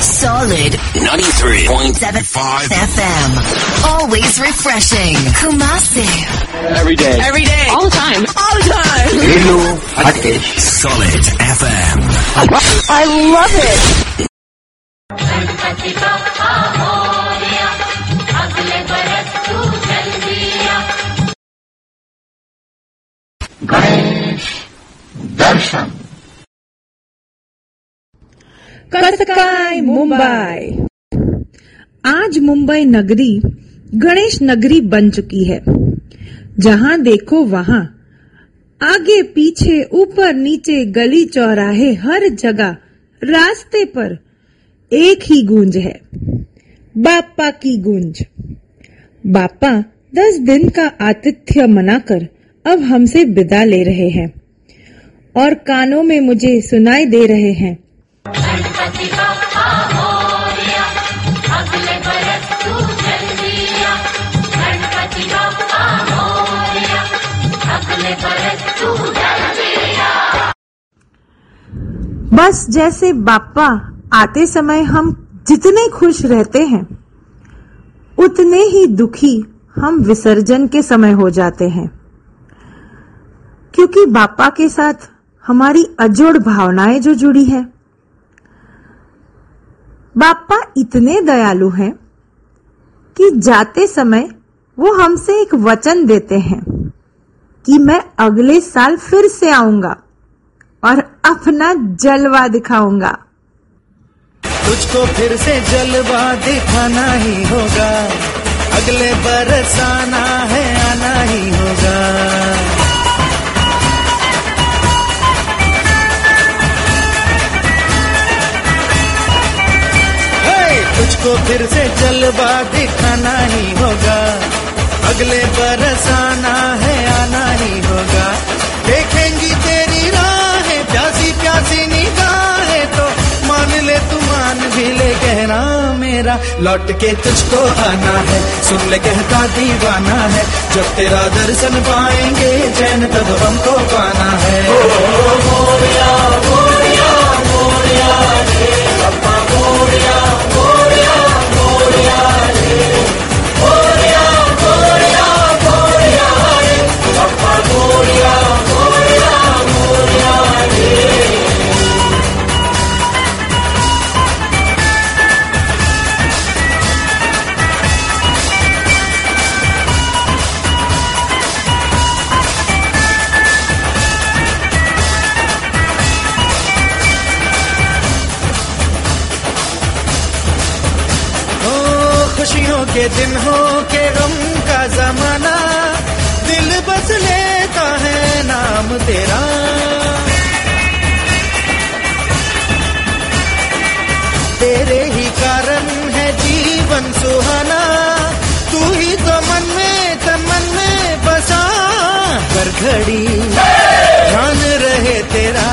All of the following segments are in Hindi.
Solid 93.75 FM. Always refreshing. Kumasi. Every day. Every day. All the time. All the time. Hello. Solid FM. I love it. Ganesh Darshan. कसकाय Mumbai. आज मुंबई नगरी गणेश नगरी बन चुकी है। जहाँ देखो वहाँ आगे पीछे ऊपर नीचे गली चौराहे हर जगह रास्ते पर एक ही गूंज है, बापा की गूंज। बापा दस दिन का आतिथ्य मनाकर अब हमसे विदा ले रहे हैं और कानों में मुझे सुनाई दे रहे हैं बस जैसे बापा आते समय हम जितने खुश रहते हैं, उतने ही दुखी हम विसर्जन के समय हो जाते हैं। क्योंकि बापा के साथ हमारी अजोड़ भावनाएँ जो जुड़ी है। बापा इतने दयालु हैं कि जाते समय वो हमसे एक वचन देते हैं कि मैं अगले साल फिर से आऊँगा। और अपना जलवा दिखाऊँगा। तुझको फिर से जलवा दिखाना ही होगा। अगले बरस आना है, आना ही होगा। तुझको फिर से जलवा दिखाना ही होगा। अगले बरस आना है, आना ही होगा। देखेंगी तेरी प्यासी निगाहें तो मान ले तू मान भी ले कहना मेरा। लौट के तुझको आना है सुन ले कहता दीवाना है जब तेरा दर्शन पाएँगे चैन तब हमको पाना है। ओ, ओ, ओ, ओ, या, मोरिया घड़ी। ध्यान रहे तेरा,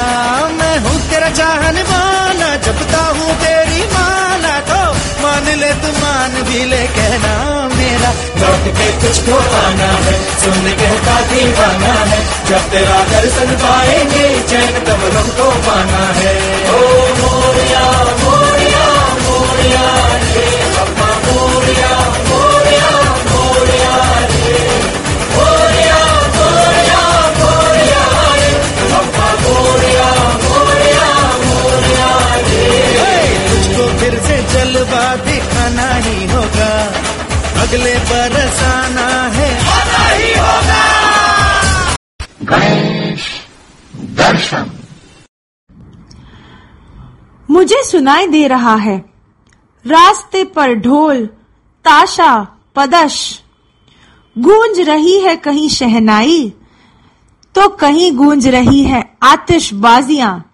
मैं हूँ तेरा चाहने माना जपता हूँ तेरी माना तो मान ले तू, मान भी ले कहना मेरा। लौट के तुझको आना है, सुन कहता दीवाना है। जब तेरा दर्शन पाएँगे, चैन तब हमको पाना है। ओ मोरिया मोरिया मोरिया मोरिया। अगले बरस आना है। आना ही होगा। मुझे सुनाई दे रहा है। रास्ते पर ढोल ताशा पदश। गूंज रही है कहीं शहनाई तो कहीं गूंज रही है आतिशबाजियाँ।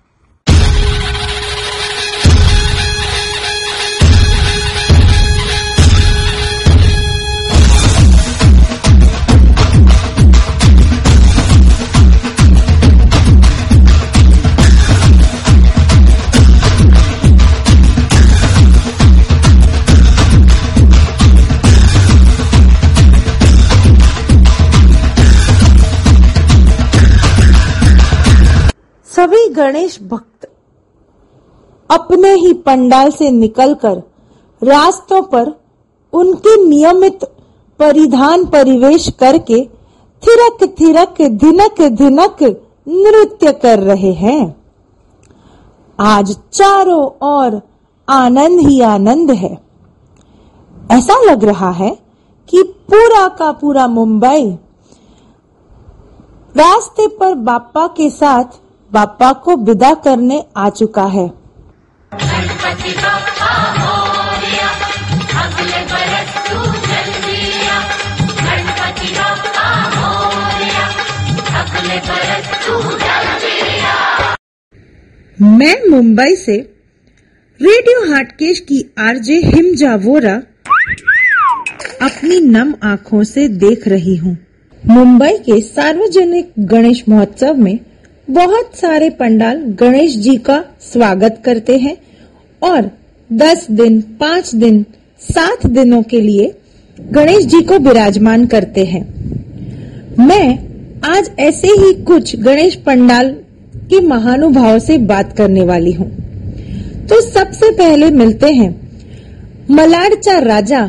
सभी गणेश भक्त अपने ही पंडाल से निकलकर रास्तों पर उनके नियमित परिधान परिवेश करके थिरक थिरक धिनक धिनक नृत्य कर रहे हैं। आज चारों ओर आनंद ही आनंद है। ऐसा लग रहा है कि पूरा का पूरा मुंबई रास्ते पर बापा के साथ बापा को विदा करने आ चुका है। गणपति बप्पा मोरया अगले बरस तू जल्दिया। गणपति बप्पा मोरया अगले बरस तू जल्दिया। मैं मुंबई से रेडियो हाटकेश की आरजे हिमजा वोरा अपनी नम आँखों से देख रही हूँ। मुंबई के सार्वजनिक गणेश महोत्सव में बहुत सारे पंडाल गणेश जी का स्वागत करते हैं और 10 दिन 5 दिन, सात दिनों के लिए गणेश जी को विराजमान करते हैं। मैं आज ऐसे ही कुछ गणेश पंडाल के महानुभाव से बात करने वाली हूँ। तो सबसे पहले मिलते हैं मलाड़चा राजा,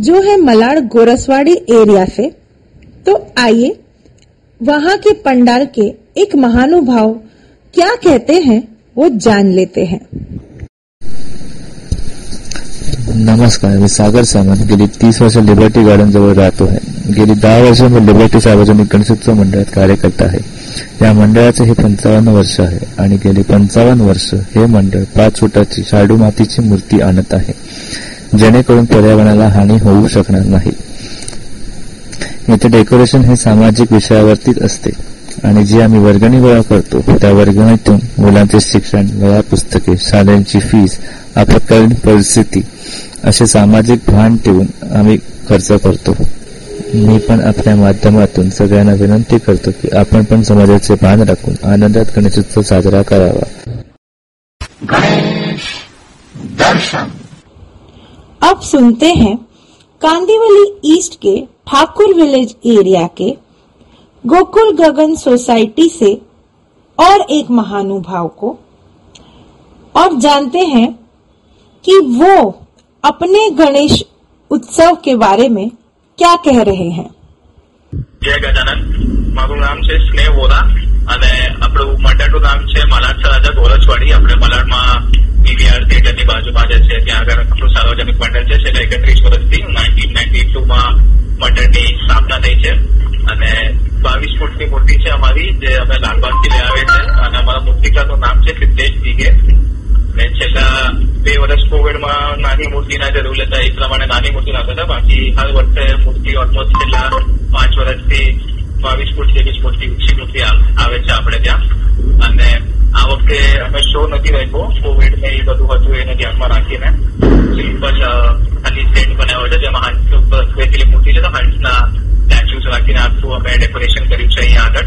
जो है मलाड़ गोरसवाड़ी एरिया से। तो आइए वहाँ के पंडाल के एक महानुभाव क्या कहते हैं, वो जान लेते हैं। नमस्कार मी सागर सामंत गेली तीस वर्ष लिबर्टी गार्डन जवळ राहतो आहे गेली दहा वर्ष मी लिबर्टी सार्वजनिक गणेशोत्सव मंडळात कार्य करत या मंडळाचे हे पंचावन्न वर्ष आहे आणि गेली पंचावन्न वर्ष हे मंडळ पाच फुटाची शाडू मातीची मूर्ती आणत आहे, जेणेकरून पर्यावरणाला हानी होऊ शकणार नाही. येथे डेकोरेशन हे सामाजिक विषयावरतीच असते. आणि जी आम्ही वर्गणी गोळा करतो त्या वर्गणीतून मुलांचे शिक्षण वया पुस्तके शाळांची फीस आपत्कालीन परिस्थिती असे सामाजिक भान ठेवून आम्ही खर्च करतो. मी पण आपल्या माध्यमातून सगळ्यांना विनंती करतो की आपण पण समाजाचे भान राखून आनंदात गणेशोत्सव साजरा करावा. अब सुनते हैं कांदीवली ईस्ट के ठाकुर विलेज एरिया के गोकुल गगन सोसाइटी से और एक महानुभाव को। और जानते हैं कि वो अपने गणेश उत्सव के बारे में क्या कह रहे हैं। जय गजानन, मधुराम से स्नेह हो रहा અને આપણું મંડળનું નામ છે મલાડ સરાજા ગોરજવાડી આપણે મલાડમાં પીવીઆર થિયેટરની બાજુમાં જે છે, ત્યાં આગળ આપણું સાર્વજનિક મંડળ છે છેલ્લા એકત્રીસ વર્ષથી નાઇન્ટીન નાઇન્ટી ટુમાં મંડળની સ્થાપના થઈ છે. અને બાવીસ ફૂટની મૂર્તિ છે અમારી, જે અમે લાલબાગથી લઈ આવે છે. અને અમારા મૂર્તિકારનું નામ છે સિદ્ધેશ દિગે. ને છેલ્લા બે વર્ષ કોવિડમાં નાની મૂર્તિના જે રૂલ હતા, એ પ્રમાણે નાની મૂર્તિ નાખતા બાકી હર વર્ષે મૂર્તિ ઓલમોસ્ટ છેલ્લા પાંચ વર્ષથી બાવીસ ફૂટ ત્રેવીસ ફૂટથી ઊંચી મૂર્તિ આવે છે આપણે ત્યાં. અને આ વખતે અમે શો નથી રાખ્યો. કોવિડ ને એ બધું હતું, એને ધ્યાનમાં રાખીને. સિમ્પલ ખાલી સેટ બનાવ્યો છે જેમાં હંસ બેસેલી મૂર્તિ છે તો હંસના સ્ટેચ્યુઝ રાખીને આખું અમે ડેકોરેશન કર્યું છે અહીંયા આગળ.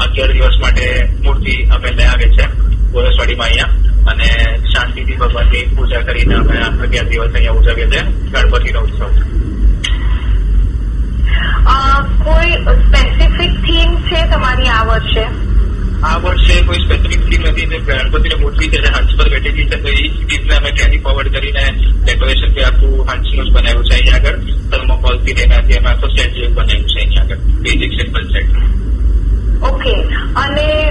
અગિયાર દિવસ માટે મૂર્તિ અમે લઈ આવે છે ગોરસવાડીમાં અહીંયા. અને શાંતિથી ભગવાનની પૂજા કરીને અમે અગિયાર દિવસ અહીંયા ઉજવીએ છીએ. ગણપતિનો ઉત્સવ. કોઈ સ્પેસિફિક થીમ છે તમારી આ વર્ષે? આ વર્ષે કોઈ સ્પેસિફિક થીમ નથી જે ગણપતિને મૂર્તિ છે હંસ પર બેઠેલી છે તો એ થીમને અમે કેરી ફોરવર્ડ કરીને ડેકોરેશન બી આખું હંસનું જ બનાવ્યું છે અહીંયા આગળ. થર્મોકોલથી તેનાથી અમે આખો સેટ જેવું બનાવ્યું છે અહીંયા આગળ. Basic simple set okay. અને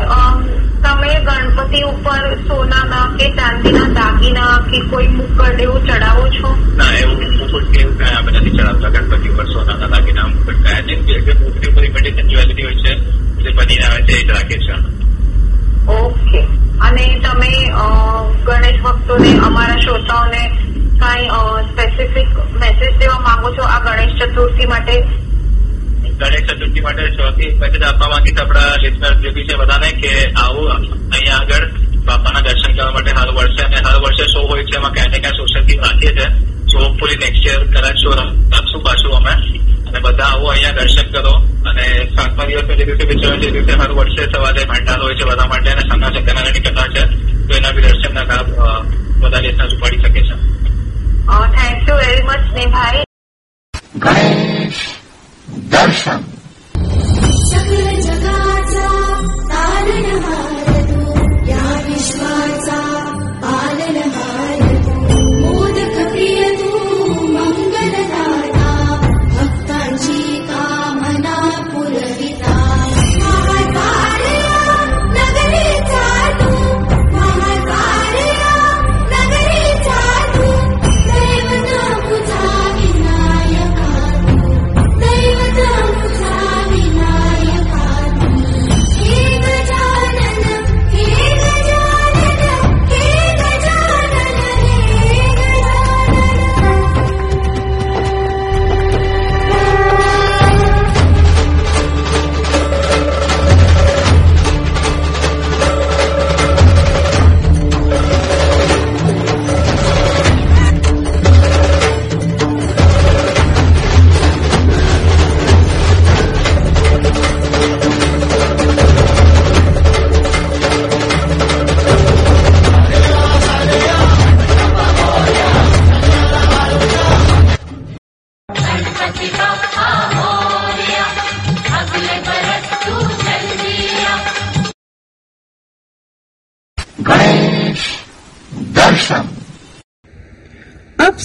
તમે ગણપતિ ઉપર સોનાના કે ચાંદીના દાગીના કે કોઈ મુકડ એવું ચડાવો છો? ના એવું મુકુટ કે એવું કાંઈ અમે નથી ચડાવતા ગણપતિ ઉપર સોનાના દાગીના મુકુટ કાંઈ નહીં. બે બે મૂર્તિ ઉપર ઇમિટેશન જ્વેલરી હોય છે જે બનીને આવે છે એ જ રાખીએ છીએ ઓકે. અને તમે ગણેશ ભક્તોને અમારા શ્રોતાઓને કાંઈ સ્પેસિફિક મેસેજ દેવા માંગો છો આ ગણેશ ચતુર્થી માટે? ગણેશ ચતુર્થી માટે ચોથી મેસેજ આપવા માંગીશ આપણા લિસનર જે બી છે બધાને કે આવો અહીંયા આગળ બાપાના દર્શન કરવા માટે હર વર્ષે અને હર વર્ષે શો હોય છે એમાં ક્યાંય ને ક્યાંય સોશિયલ થીમ રાખીએ છીએ સો હોપફુલી નેક્સ્ટ યર કદાચ શો રાખશું પાછું અમે અને બધા આવો અહીંયા દર્શન કરો અને સાતમા દિવસનો જે દિવસે વિસર્જન છે એ દિવસે હર વર્ષે સવારે ભંડાર હોય છે બધા માટે અને સંઘા સત્યનારાયણની કથા છે તો એના બી દર્શનના લાભ અ, બધા લિસનર્સ ઉપાડી શકે છે થેન્ક યુ વેરી મચ સ્નેભાઈ सकल जगाचा तारणहार तू या विश्वाचा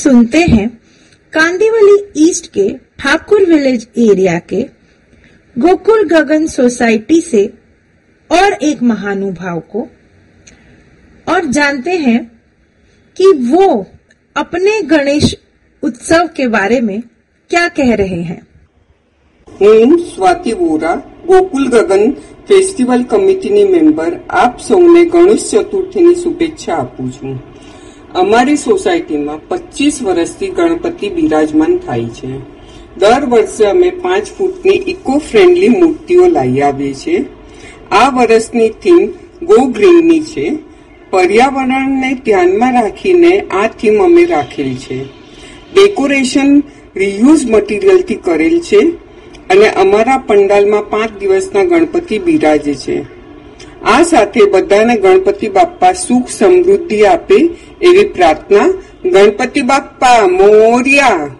सुनते हैं कांदीवली ईस्ट के ठाकुर विलेज एरिया के गोकुल गगन सोसाइटी से और एक महानुभाव को और जानते हैं कि वो अपने गणेश उत्सव के बारे में क्या कह रहे हैं હું સ્વાતિ વોરા ગોકુલ ગગન ફેસ્ટિવલ કમિટીની મેમ્બર આપ સૌને ગણેશ ચતુર્થીની શુભેચ્છા આપું છું અમારી સોસાયટીમાં પચીસ વર્ષથી ગણપતિ બિરાજમાન થાય છે. દર વર્ષે અમે પાંચ ફૂટની ઇકો ફ્રેન્ડલી મૂર્તિઓ લાવી આવીએ છીએ. આ વર્ષની થીમ ગો ગ્રીનની છે. પર્યાવરણને ધ્યાનમાં રાખીને આ થીમ અમે રાખેલ છે. ડેકોરેશન રિયુઝ મટીરિયલથી કરેલ છે અને અમારા પંડાલમાં પાંચ દિવસના ગણપતિ બિરાજે છે. આ સાથે બધાને ગણપતિ બાપ્પા સુખ સમૃદ્ધિ આપે એવી પ્રાર્થના ગણપતિ બાપ્પા મોર્યા.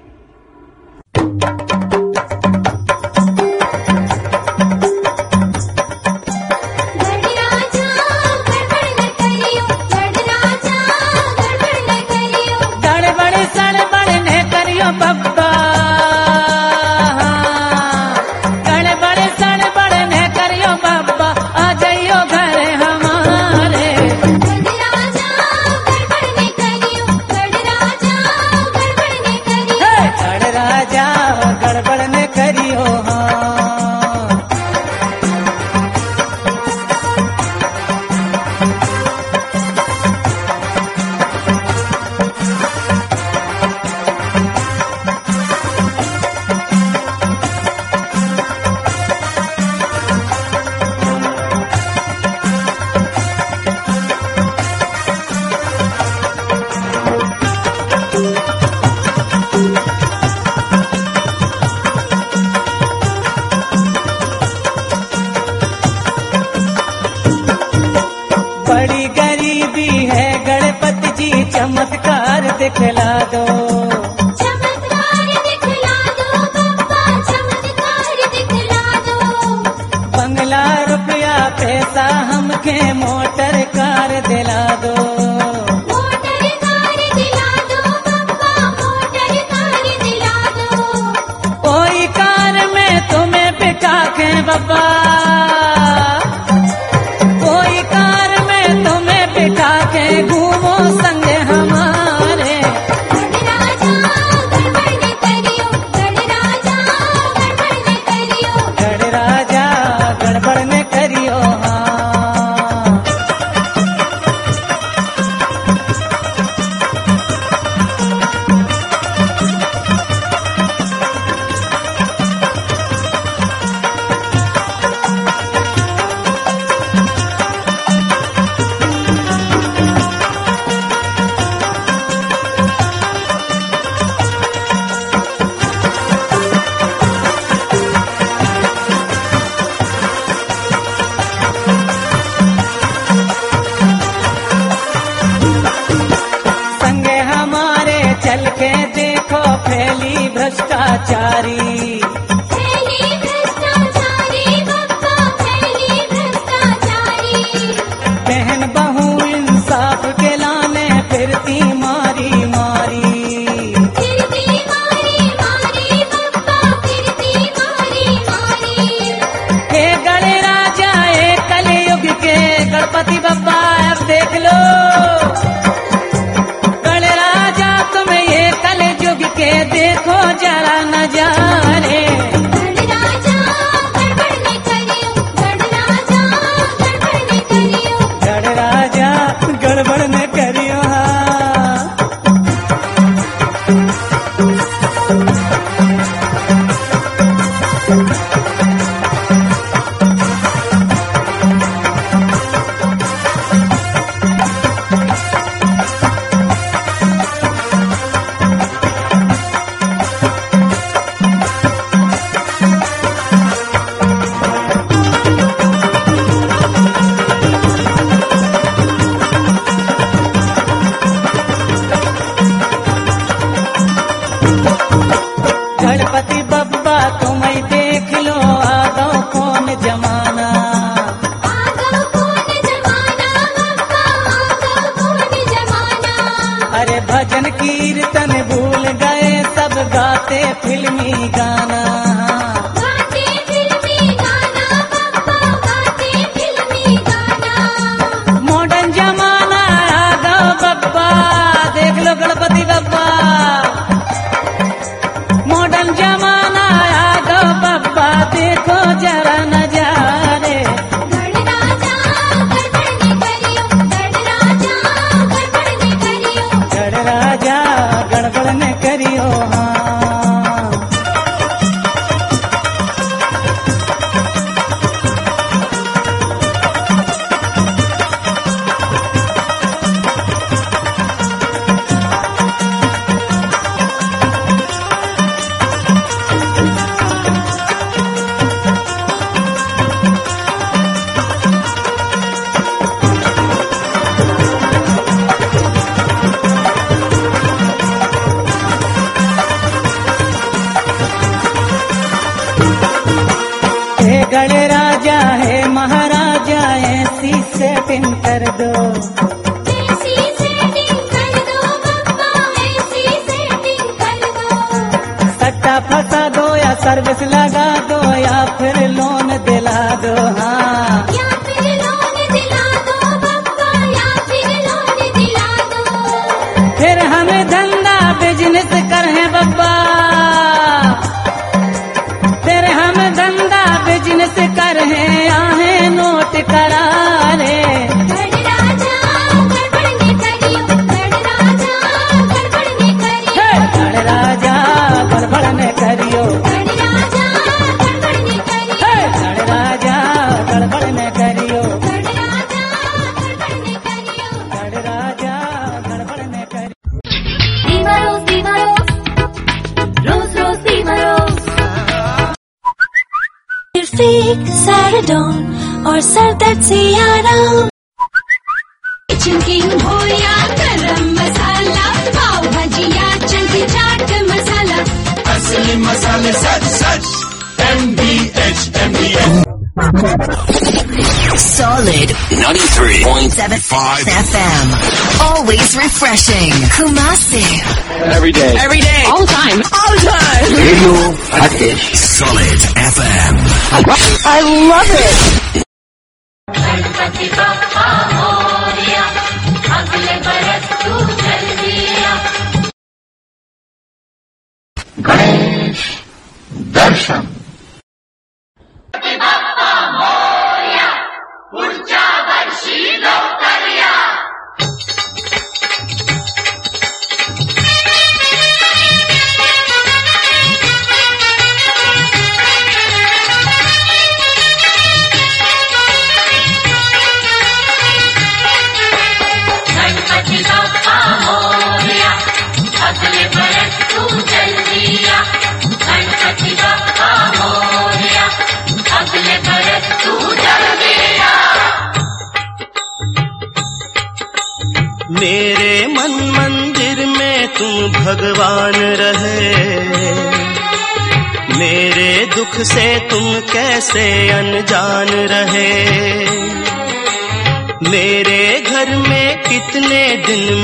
चमत्कार दिखला दो। सर्विस लगा फिर सैरडोन और सर दर्द से आराम किचन किंग हो या गरम मसाला पाव भजिया चंकी चाट मसाला असली मसाले सच सच M B H M D Solid 93.75 FM. Always refreshing. Kumasi. every day. Every day. All the time. All the time. Radio Package Solid FM. I love it.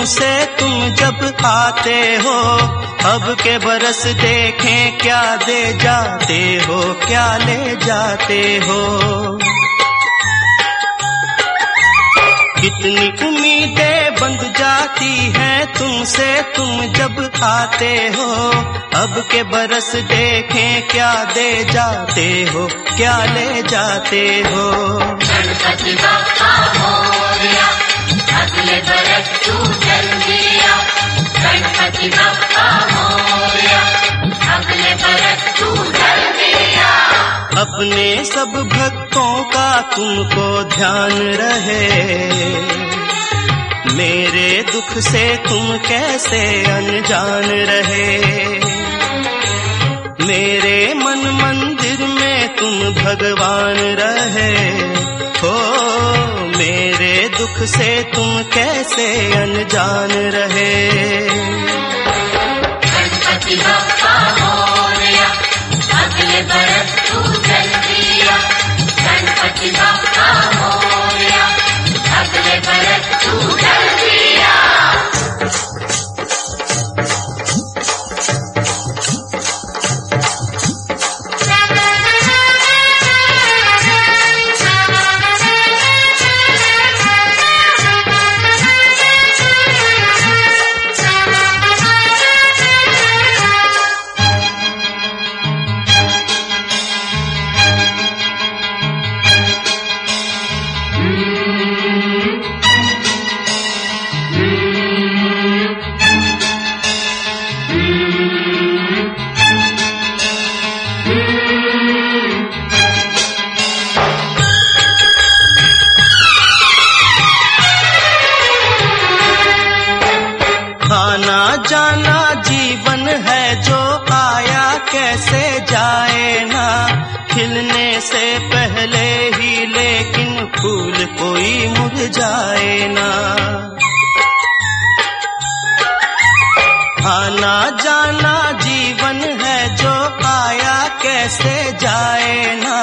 तुमसे तुम जब आते हो, अब के बरस देखें क्या दे जाते हो, क्या ले जाते हो। कितनी उम्मीदें बंद जाती हैं तुमसे तुम जब आते हो, अब के बरस देखें क्या दे जाते हो, क्या ले जाते हो। अपने सब भक्तों का तुमको ध्यान रहे। मेरे दुख से तुम कैसे अनजान रहे? मेरे मन मंदिर में तुम भगवान रहे। हो दुख से तुम कैसे अनजान रहे? मोरिया मुरझाए ना। आना जाना जीवन है जो आया कैसे जाए ना।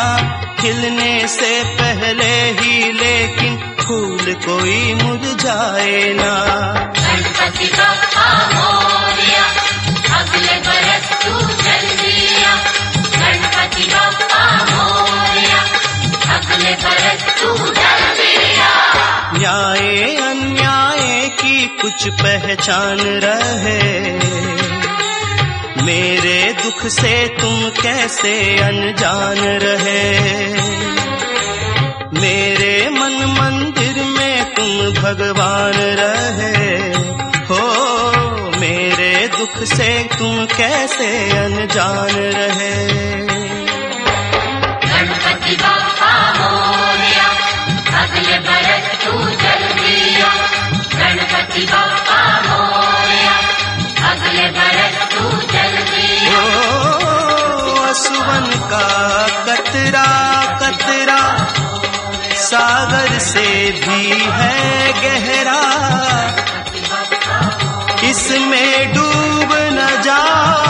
खिलने से पहले ही लेकिन फूल कोई मुरझाए ना। कुछ पहचान रहे। मेरे दुख से तुम कैसे अनजान रहे? मेरे मन मंदिर में तुम भगवान रहे। हो, मेरे दुख से तुम कैसे अनजान रहे? गणपति सागर से भी है गहरा। इसमें डूब न जाऊँ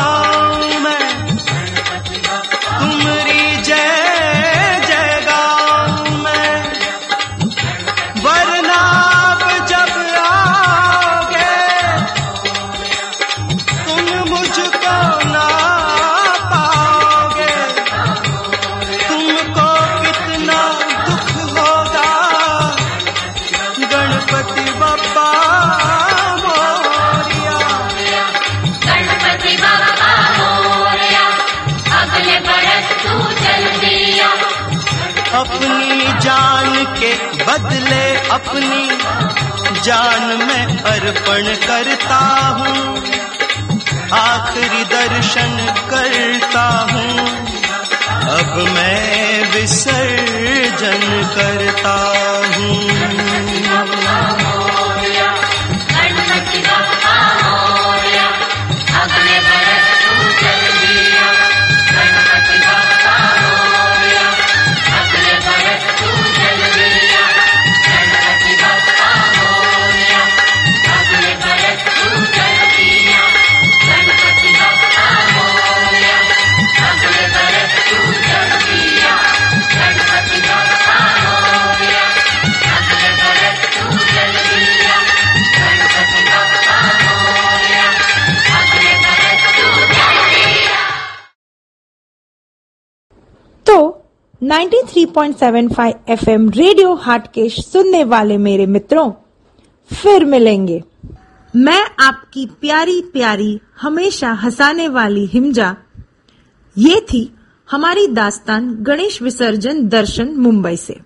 जान के बदले अपनी जान मैं अर्पण करता हूँ। आखिरी दर्शन करता हूँ। अब मैं विसर्जन करता हूँ। 93.75 एफएम रेडियो हाटकेश सुनने वाले मेरे मित्रों, फिर मिलेंगे। मैं आपकी प्यारी प्यारी, हमेशा हंसाने वाली हिमजा। ये थी हमारी दास्तान गणेश विसर्जन दर्शन मुंबई से।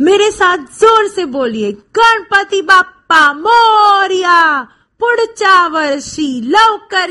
मेरे साथ ज़ोर से बोलिए, गणपति बाप्पा मोरिया पुढच्या वर्षी लवकर